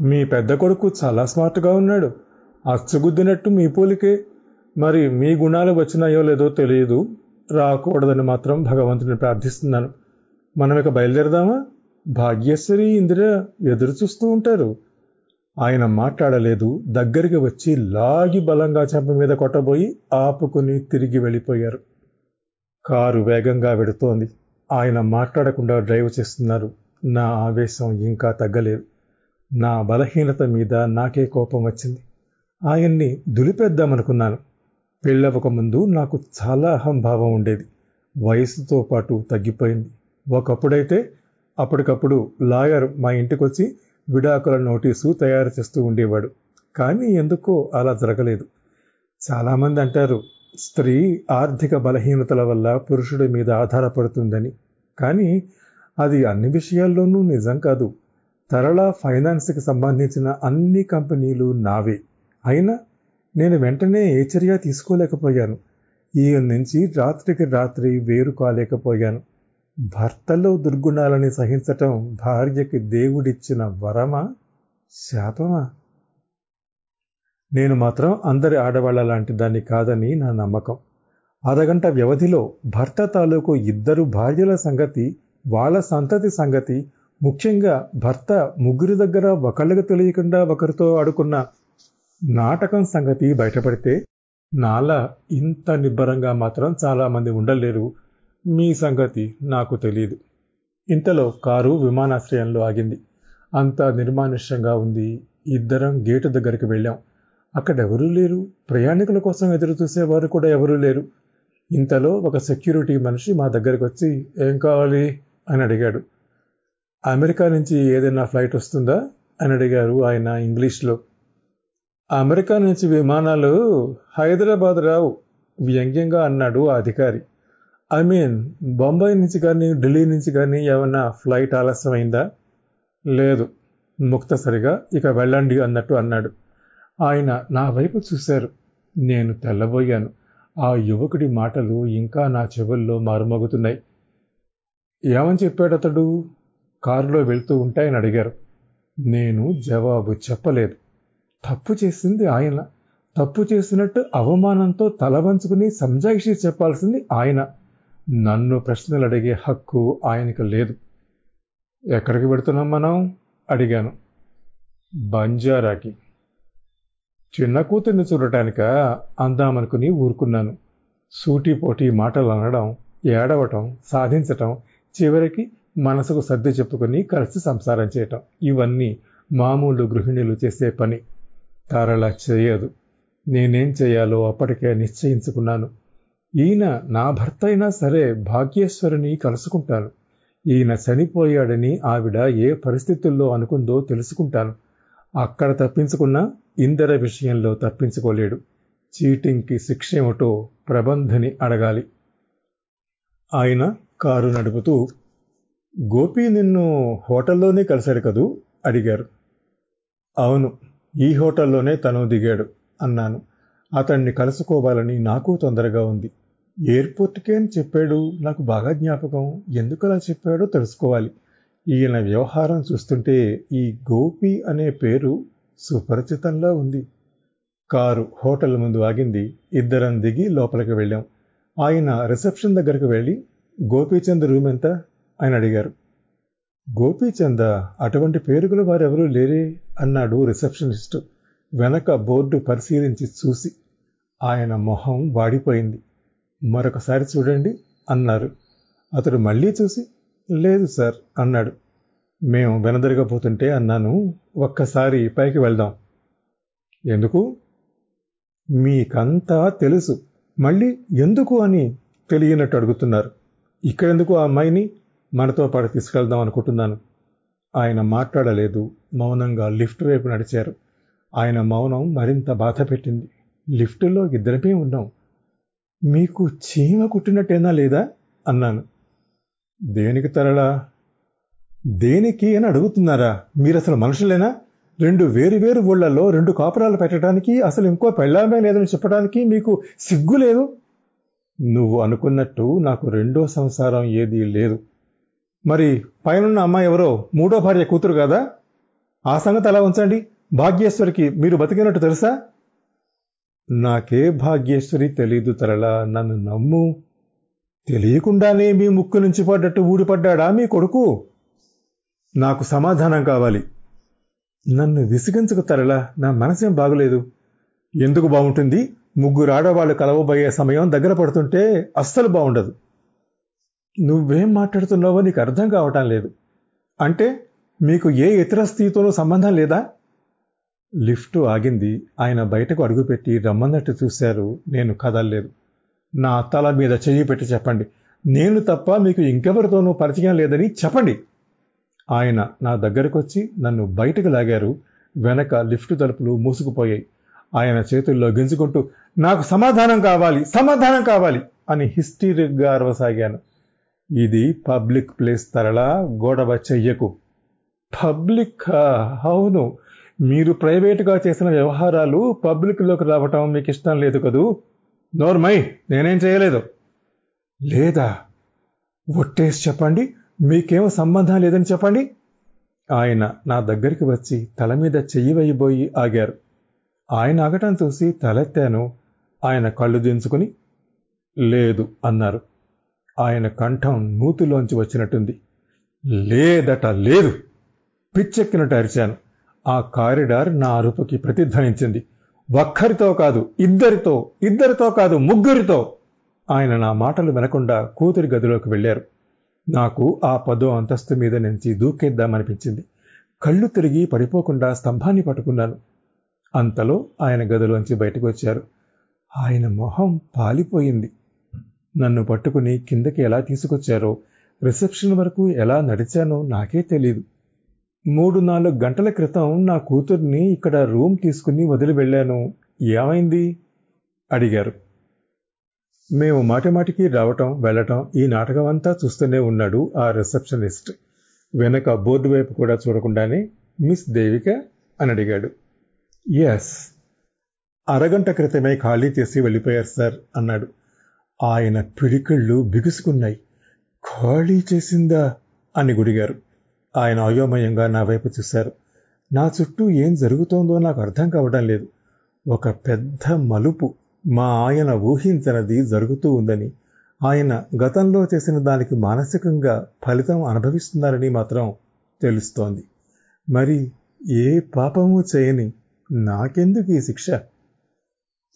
మీ పెద్ద కొడుకు చాలా స్మార్ట్గా ఉన్నాడు. అచ్చగుద్దినట్టు మీ పోలికే. మరి మీ గుణాలు వచ్చినాయో లేదో తెలియదు. రాకూడదని మాత్రం భగవంతుని ప్రార్థిస్తున్నాను. మనం ఇక బయలుదేరదామా? భాగ్యశ్వరి ఇందిర ఎదురు చూస్తూ ఉంటారు. ఆయన మాట్లాడలేదు. దగ్గరికి వచ్చి లాగి బలంగా చెంప మీద కొట్టబోయి ఆపుకుని తిరిగి వెళ్ళిపోయారు. కారు వేగంగా వెడుతోంది. ఆయన మాట్లాడకుండా డ్రైవ్ చేస్తున్నారు. నా ఆవేశం ఇంకా తగ్గలేదు. నా బలహీనత మీద నాకే కోపం వచ్చింది. ఆయన్ని దులిపేద్దామనుకున్నాను. పెళ్ళవక ముందు నాకు చాలా అహంభావం ఉండేది. వయసుతో పాటు తగ్గిపోయింది. ఒకప్పుడైతే అప్పటికప్పుడు లాయర్ మా ఇంటికొచ్చి విడాకుల నోటీసు తయారు చేస్తూ ఉండేవాడు. కానీ ఎందుకో అలా జరగలేదు. చాలామంది అంటారు స్త్రీ ఆర్థిక బలహీనతల వల్ల పురుషుడి మీద ఆధారపడుతుందని. కానీ అది అన్ని విషయాల్లోనూ నిజం కాదు. తరళ ఫైనాన్స్కి సంబంధించిన అన్ని కంపెనీలు నావే. అయినా నేను వెంటనే ఏ చర్య తీసుకోలేకపోయాను. ఈయన నుంచి రాత్రికి రాత్రి వేరు కాలేకపోయాను. భర్తలో దుర్గుణాలని సహించటం భార్యకి దేవుడిచ్చిన వరమా? శాపమా? నేను మాత్రం అందరి ఆడవాళ్ళ లాంటి దాన్ని కాదని నా నమ్మకం. అరగంట వ్యవధిలో భర్త తాలూకు ఇద్దరు భార్యల సంగతి వాళ్ళ సంతతి సంగతి ముఖ్యంగా భర్త ముగ్గురి దగ్గర ఒకళ్ళకి తెలియకుండా ఒకరితో ఆడుకున్న నాటకం సంగతి బయటపడితే నాలా ఇంత నిబ్బరంగా మాత్రం చాలామంది ఉండలేరు. మీ సంగతి నాకు తెలియదు. ఇంతలో కారు విమానాశ్రయంలో ఆగింది. అంతా నిర్మానుష్యంగా ఉంది. ఇద్దరం గేటు దగ్గరికి వెళ్ళాం. అక్కడెవరూ లేరు. ప్రయాణికుల కోసం ఎదురు చూసేవారు కూడా ఎవరూ లేరు. ఇంతలో ఒక సెక్యూరిటీ మనిషి మా దగ్గరికి వచ్చి ఏం కావాలి? అని అడిగాడు. అమెరికా నుంచి ఏదైనా ఫ్లైట్ వస్తుందా? అని అడిగారు ఆయన ఇంగ్లీష్లో. అమెరికా నుంచి విమానాలు హైదరాబాద్ రావు వ్యంగ్యంగా అన్నాడు ఆ అధికారి. ఐ మీన్ బొంబాయి నుంచి కానీ ఢిల్లీ నుంచి కానీ ఏమన్నా ఫ్లైట్ ఆలస్యమైందా? లేదు ముక్తసరిగా ఇక వెళ్ళండి అన్నట్టు అన్నాడు. ఆయన నా వైపు చూశారు. నేను తెల్లబోయాను. ఆ యువకుడి మాటలు ఇంకా నా చెవుల్లో మారుమోగుతున్నాయి. ఏమని చెప్పాడు అతడు? కారులో వెళ్తూ ఉంటాయని అడిగారు. నేను జవాబు చెప్పలేదు. తప్పు చేసింది ఆయన. తప్పు చేసినట్టు అవమానంతో తల వంచుకుని సంజాయిషి చెప్పాల్సింది ఆయన. నన్ను ప్రశ్నలు అడిగే హక్కు ఆయనకు లేదు. ఎక్కడికి పెడుతున్నాం మనం? అడిగాను. బంజారాకి. చిన్న కూతుర్ని చూడటానిక? అందామనుకుని ఊరుకున్నాను. సూటిపోటీ మాటలు అనడం ఏడవటం సాధించటం చివరికి మనసుకు సర్ది చెప్పుకొని కలిసి సంసారం చేయటం. ఇవన్నీ మామూలు గృహిణులు చేసే పని. తారలా చేయదు. నేనేం చేయాలో అప్పటికే నిశ్చయించుకున్నాను. ఈయన నా భర్త అయినా సరే భాగ్యేశ్వరిని కలుసుకుంటాను. ఈయన చనిపోయాడని ఆవిడ ఏ పరిస్థితుల్లో అనుకుందో తెలుసుకుంటాను. అక్కడ తప్పించుకున్నా ఇందర విషయంలో తప్పించుకోలేడు. చీటింగ్కి శిక్ష ఏమిటో ప్రబంధని అడగాలి. ఆయన కారు నడుపుతూ గోపి నిన్ను హోటల్లోనే కలిశాడు కదూ? అడిగారు. అవును ఈ హోటల్లోనే తను దిగాడు అన్నాను. అతన్ని కలుసుకోవాలని నాకు తొందరగా ఉంది. ఎయిర్పోర్ట్కే అని చెప్పాడు నాకు బాగా జ్ఞాపకం. ఎందుకు అలా చెప్పాడో తెలుసుకోవాలి. ఈయన వ్యవహారం చూస్తుంటే ఈ గోపి అనే పేరు సుపరిచితంలా ఉంది. కారు హోటల్ ముందు ఆగింది ఇద్దరం దిగి లోపలికి వెళ్ళాం. ఆయన రిసెప్షన్ దగ్గరకు వెళ్ళి గోపీచంద్ రూమ్ ఎంత? ఆయన అడిగారు. గోపీచంద అటువంటి పేరుగుల వారెవరూ లేరే అన్నాడు రిసెప్షనిస్ట్. వెనక బోర్డు పరిశీలించి చూసి ఆయన మొహం వాడిపోయింది. మరొకసారి చూడండి అన్నారు. అతడు మళ్ళీ చూసి లేదు సార్ అన్నాడు. మేము వెనదరగబోతుంటే అన్నాను. ఒక్కసారి పైకి వెళ్దాం. ఎందుకు? మీకంతా తెలుసు. మళ్ళీ ఎందుకు అని తెలియనట్టు అడుగుతున్నారు. ఇక్కడెందుకు ఆ అమ్మాయిని? మనతో పాటు తీసుకెళ్దాం అనుకుంటున్నాను. ఆయన మాట్లాడలేదు. మౌనంగా లిఫ్ట్ వైపు నడిచారు. ఆయన మౌనం మరింత బాధ పెట్టింది. లిఫ్టులో ఇద్దరమే ఉన్నాం. మీకు చీమ కుట్టినట్టేనా లేదా? అన్నాను. దేనికి తరలా దేనికి అని అడుగుతున్నారా? మీరు అసలు మనుషులేనా? రెండు వేరు వేరు ఊళ్ళల్లో రెండు కాపురాలు పెట్టడానికి అసలు ఇంకో పెళ్ళామే లేదని చెప్పడానికి మీకు సిగ్గు లేదు నువ్వు అనుకున్నట్టు నాకు రెండో సంసారం ఏదీ లేదు. మరి పైనున్న అమ్మాయి ఎవరో మూడో భార్య కూతురు కదా? ఆ సంగతి అలా ఉంచండి. భాగ్యేశ్వరికి మీరు బతికినట్టు తెలుసా? నాకే భాగ్యేశ్వరి తెలీదు తరలా నన్ను నమ్ము. తెలియకుండానే మీ ముక్కు నుంచి పడ్డట్టు ఊడిపడ్డాడా మీ కొడుకు? నాకు సమాధానం కావాలి. నన్ను విసిగించకు తరలా నా మనసేం బాగలేదు. ఎందుకు బాగుంటుంది? ముగ్గురు ఆడవాళ్ళు కలవబోయే సమయం దగ్గర పడుతుంటే అస్సలు బాగుండదు. నువ్వేం మాట్లాడుతున్నావో నీకు అర్థం కావటం లేదు. అంటే మీకు ఏ ఇతర స్త్రీతోనూ సంబంధం లేదా? లిఫ్ట్ ఆగింది. ఆయన బయటకు అడుగుపెట్టి రమ్మన్నట్టు చూశారు. నేను కదల్లేదు. నా తల మీద చెయ్యి పెట్టి చెప్పండి. నేను తప్ప మీకు ఇంకెవరితోనూ పరిచయం లేదని చెప్పండి. ఆయన నా దగ్గరకొచ్చి నన్ను బయటకు లాగారు. వెనక లిఫ్ట్ తలుపులు మూసుకుపోయాయి. ఆయన చేతుల్లో గింజుకుంటూ నాకు సమాధానం కావాలి సమాధానం కావాలి అని హిస్టీరిక్గా అరవసాగాను. ఇది పబ్లిక్ ప్లేస్ తరలా గొడవ చెయ్యకు. పబ్లిక్ అవును. మీరు ప్రైవేటుగా చేసిన వ్యవహారాలు పబ్లిక్లోకి రావటం మీకు ఇష్టం లేదు కదూ? నోర్మై నేనేం చేయలేదు. లేదా? ఒట్టేసి చెప్పండి. మీకేమో సంబంధం లేదని చెప్పండి. ఆయన నా దగ్గరికి వచ్చి తల మీద చెయ్యి వేయబోయి ఆగారు. ఆయన ఆగటం చూసి తలెత్తాను. ఆయన కళ్ళు దించుకుని లేదు అన్నారు. ఆయన కంఠం నూతిలోంచి వచ్చినట్టుంది. లేదట లేదు. పిచ్చెక్కినట్టు అరిచాను. ఆ కారిడార్ నా అరుపుకి ప్రతిధ్వనించింది. ఒక్కరితో కాదు ఇద్దరితో ఇద్దరితో కాదు ముగ్గురితో. ఆయన నా మాటలు వినకుండా కూతురి గదిలోకి వెళ్ళారు. నాకు ఆ పదో అంతస్తు మీద నుంచి దూకేద్దామనిపించింది. కళ్ళు తిరిగి పడిపోకుండా స్తంభాన్ని పట్టుకున్నాను. అంతలో ఆయన గదిలోంచి బయటకు వచ్చారు. ఆయన మొహం పాలిపోయింది. నన్ను పట్టుకుని కిందకి ఎలా తీసుకొచ్చారో రిసెప్షన్ వరకు ఎలా నడిచానో నాకే తెలియదు మూడు నాలుగు గంటల క్రితం నా కూతుర్ని ఇక్కడ రూమ్ తీసుకుని వదిలి వెళ్ళాను. ఏమైంది? అడిగారు. మేము మాటిమాటికి రావటం వెళ్ళటం ఈ నాటకం అంతా చూస్తూనే ఉన్నాడు ఆ రిసెప్షనిస్ట్. వెనక బోర్డు వైపు కూడా చూడకుండానే మిస్ దేవిక అని అడిగాడు. ఎస్ అరగంట క్రితమే ఖాళీ చేసి వెళ్ళిపోయారు సార్ అన్నాడు. ఆయన పిడికిళ్ళు బిగుసుకున్నాయి. ఖాళీ చేసిందా? అని గుడిగారు. ఆయన అయోమయంగా నా వైపు చూశారు. నా చుట్టూ ఏం జరుగుతోందో నాకు అర్థం కావడం లేదు. ఒక పెద్ద మలుపు మా ఆయన ఊహించనది జరుగుతూ ఉందని ఆయన గతంలో చేసిన దానికి మానసికంగా ఫలితం అనుభవిస్తున్నారని మాత్రం తెలుస్తోంది. మరి ఏ పాపము చేయని నాకెందుకు ఈ శిక్ష?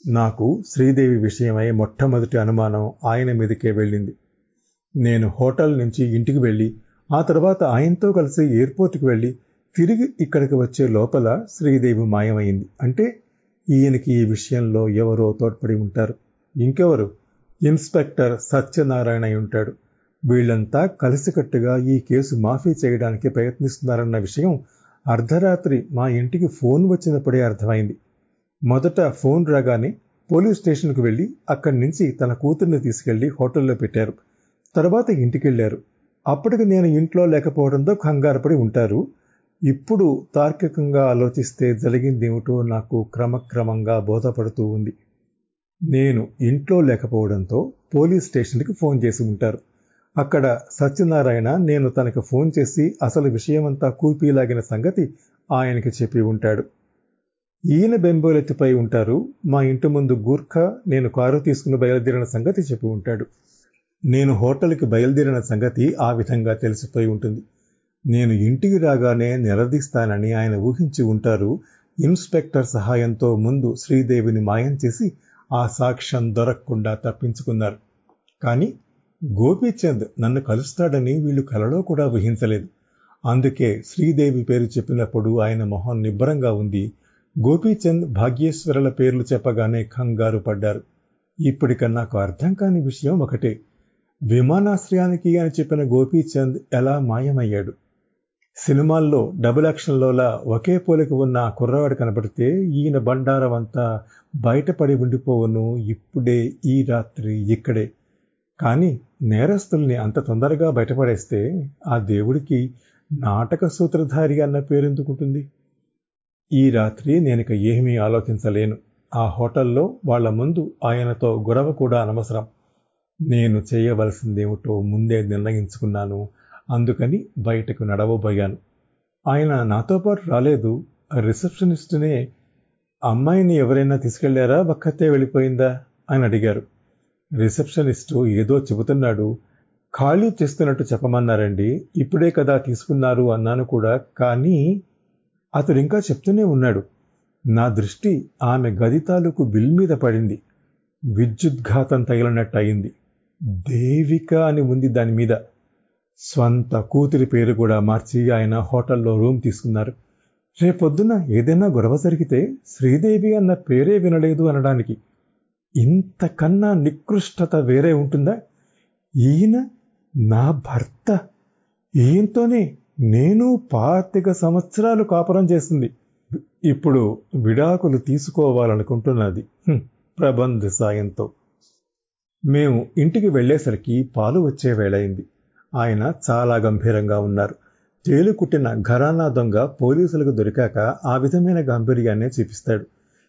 నాకు శ్రీదేవి విషయమై మొట్టమొదటి అనుమానం ఆయన మీదకే వెళ్ళింది. నేను హోటల్ నుంచి ఇంటికి వెళ్ళి ఆ తర్వాత ఆయనతో కలిసి ఎయిర్పోర్ట్కి వెళ్ళి తిరిగి ఇక్కడికి వచ్చే లోపల శ్రీదేవి మాయమైంది. అంటే ఈయనకి ఈ విషయంలో ఎవరో తోడ్పడి ఉంటారు. ఇంకెవరు? ఇన్స్పెక్టర్ సత్యనారాయణ అయి ఉంటాడు. వీళ్ళంతా కలిసికట్టుగా ఈ కేసు మాఫీ చేయడానికి ప్రయత్నిస్తున్నారన్న విషయం అర్ధరాత్రి మా ఇంటికి ఫోన్ వచ్చినప్పుడే అర్థమైంది. మొదట ఫోన్ రాగానే పోలీస్ స్టేషన్కు వెళ్ళి అక్కడి నుంచి తన కూతుర్ని తీసుకెళ్ళి హోటల్లో పెట్టారు. తర్వాత ఇంటికెళ్ళారు అప్పటికి నేను ఇంట్లో లేకపోవడంతో కంగారుపడి ఉంటారు. ఇప్పుడు తార్కికంగా ఆలోచిస్తే జరిగిందేమిటో నాకు క్రమక్రమంగా బోధపడుతూ ఉంది. నేను ఇంట్లో లేకపోవడంతో పోలీస్ స్టేషన్కి ఫోన్ చేసి ఉంటారు. అక్కడ సత్యనారాయణ నేను తనకు ఫోన్ చేసి అసలు విషయమంతా కూపీలాగిన సంగతి ఆయనకి చెప్పి ఉంటాడు. ఈయన బెంబోలెత్తిపై ఉంటారు. మా ఇంటి ముందు గూర్ఖా నేను కారు తీసుకుని బయలుదేరిన సంగతి చెప్పి ఉంటాడు. నేను హోటల్కి బయలుదేరిన సంగతి ఆ విధంగా తెలిసిపోయి ఉంటుంది. నేను ఇంటికి రాగానే నిలదీస్తానని ఆయన ఊహించి ఉంటారు. ఇన్స్పెక్టర్ సహాయంతో ముందు శ్రీదేవిని మాయం చేసి ఆ సాక్ష్యం దొరకకుండా తప్పించుకున్నారు. కానీ గోపీచంద్ నన్ను కలుస్తాడని వీళ్ళు కలలో కూడా ఊహించలేదు. అందుకే శ్రీదేవి పేరు చెప్పినప్పుడు ఆయన మొహం నిబ్బరంగా ఉంది. గోపీచంద్ భాగ్యేశ్వరుల పేర్లు చెప్పగానే కంగారు పడ్డారు. ఇప్పటిక నాకు అర్థం కాని విషయం ఒకటే. విమానాశ్రయానికి అని చెప్పిన గోపీచంద్ ఎలా మాయమయ్యాడు? సినిమాల్లో డబుల్ యాక్షన్లోలా ఒకే పోలిక ఉన్న కుర్రవాడు కనబడితే ఈయన బండారం అంతా బయటపడి ఉండిపోవును ఇప్పుడే ఈ రాత్రి ఇక్కడే. కానీ నేరస్తుల్ని అంత తొందరగా బయటపడేస్తే ఆ దేవుడికి నాటక సూత్రధారి అన్న పేరెందుకుంటుంది ఈ రాత్రి నేనిక ఏమీ ఆలోచించలేను. ఆ హోటల్లో వాళ్ళ ముందు ఆయనతో గొడవ కూడా అనవసరం. నేను చేయవలసిందేమిటో ముందే నిర్ణయించుకున్నాను. అందుకని బయటకు నడవబోయాను. ఆయన నాతో పాటు రాలేదు. రిసెప్షనిస్ట్నే అమ్మాయిని ఎవరైనా తీసుకెళ్ళారా? ఒక్కతే వెళ్ళిపోయిందా? అని అడిగారు. రిసెప్షనిస్టు ఏదో చెబుతున్నాడు. ఖాళీ చేస్తున్నట్టు చెప్పమన్నారండి. ఇప్పుడే కదా తీసుకున్నారు అన్నాను కూడా. కానీ అతడు ఇంకా చెప్తూనే ఉన్నాడు. నా దృష్టి ఆమె గది తాలూకు బిల్ మీద పడింది. విద్యుద్ఘాతం తగిలినట్టు అయింది దేవిక అని ఉంది దాని మీద. స్వంత కూతురి పేరు కూడా మార్చి ఆయన హోటల్లో రూమ్ తీసుకున్నారు. రేపొద్దున ఏదైనా గొడవ జరిగితే శ్రీదేవి అన్న పేరే వినలేదు అనడానికి. ఇంతకన్నా నికృష్టత వేరే ఉంటుందా? ఈయన నా భర్త. ఈయంతోనే నేను పాతిక సంవత్సరాలు కాపురం చేస్తుంది ఇప్పుడు విడాకులు తీసుకోవాలనుకుంటున్నది. ప్రబంధ సాయంతో. మేము ఇంటికి వెళ్ళేసరికి పాలు వచ్చే వేళయింది. ఆయన చాలా గంభీరంగా ఉన్నారు. తేలు కుట్టిన ఘరానా దొంగ పోలీసులకు దొరికాక ఆ విధమైన గాంభీర్యాన్నే చూపిస్తాడు.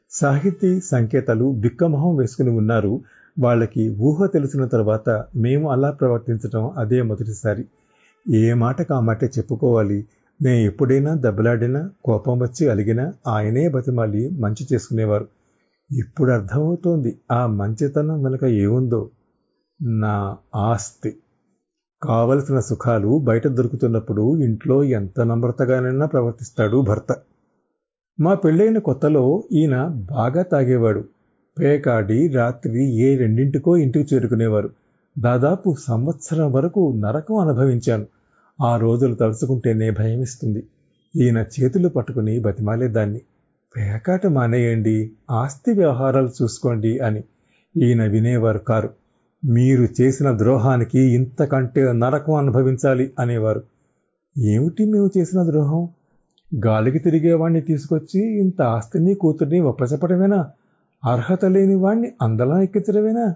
సాహితీ సంకేతాలు బిక్కమొహం వేసుకుని ఉన్నారు. వాళ్ళకి ఊహ తెలిసిన తర్వాత మేము అలా ప్రవర్తించడం అదే మొదటిసారి. ఏ మాటకు ఆ మాటే చెప్పుకోవాలి. నేను ఎప్పుడైనా దెబ్బలాడినా కోపం వచ్చి అలిగినా ఆయనే బతిమాలి మంచి చేసుకునేవారు. ఇప్పుడు అర్థమవుతోంది ఆ మంచితనం వెనుక ఏముందో. నా ఆస్తి. కావలసిన సుఖాలు బయట దొరుకుతున్నప్పుడు ఇంట్లో ఎంత నమ్రతగానైనా ప్రవర్తిస్తాడు భర్త. మా పెళ్ళైన కొత్తలో ఈయన బాగా తాగేవాడు. పేకాడి రాత్రి ఏ రెండింటికో ఇంటికి చేరుకునేవారు. దాదాపు సంవత్సరం వరకు నరకం అనుభవించాను. ఆ రోజులు తలుచుకుంటేనే భయమిస్తుంది. ఈయన చేతులు పట్టుకుని బతిమాలేదాన్ని. పేకాట మానేయండి ఆస్తి వ్యవహారాలు చూసుకోండి అని ఈయన వినేవారు కారు. మీరు చేసిన ద్రోహానికి ఇంతకంటే నరకం అనుభవించాలి అనేవారు. ఏమిటి మేము చేసిన ద్రోహం? గాలికి తిరిగేవాణ్ణి తీసుకొచ్చి ఇంత ఆస్తిని కూతుర్ని ఒప్పచెప్పడమేనా అర్హత లేని వాణ్ణి అందలా ఎక్కించడమేనా?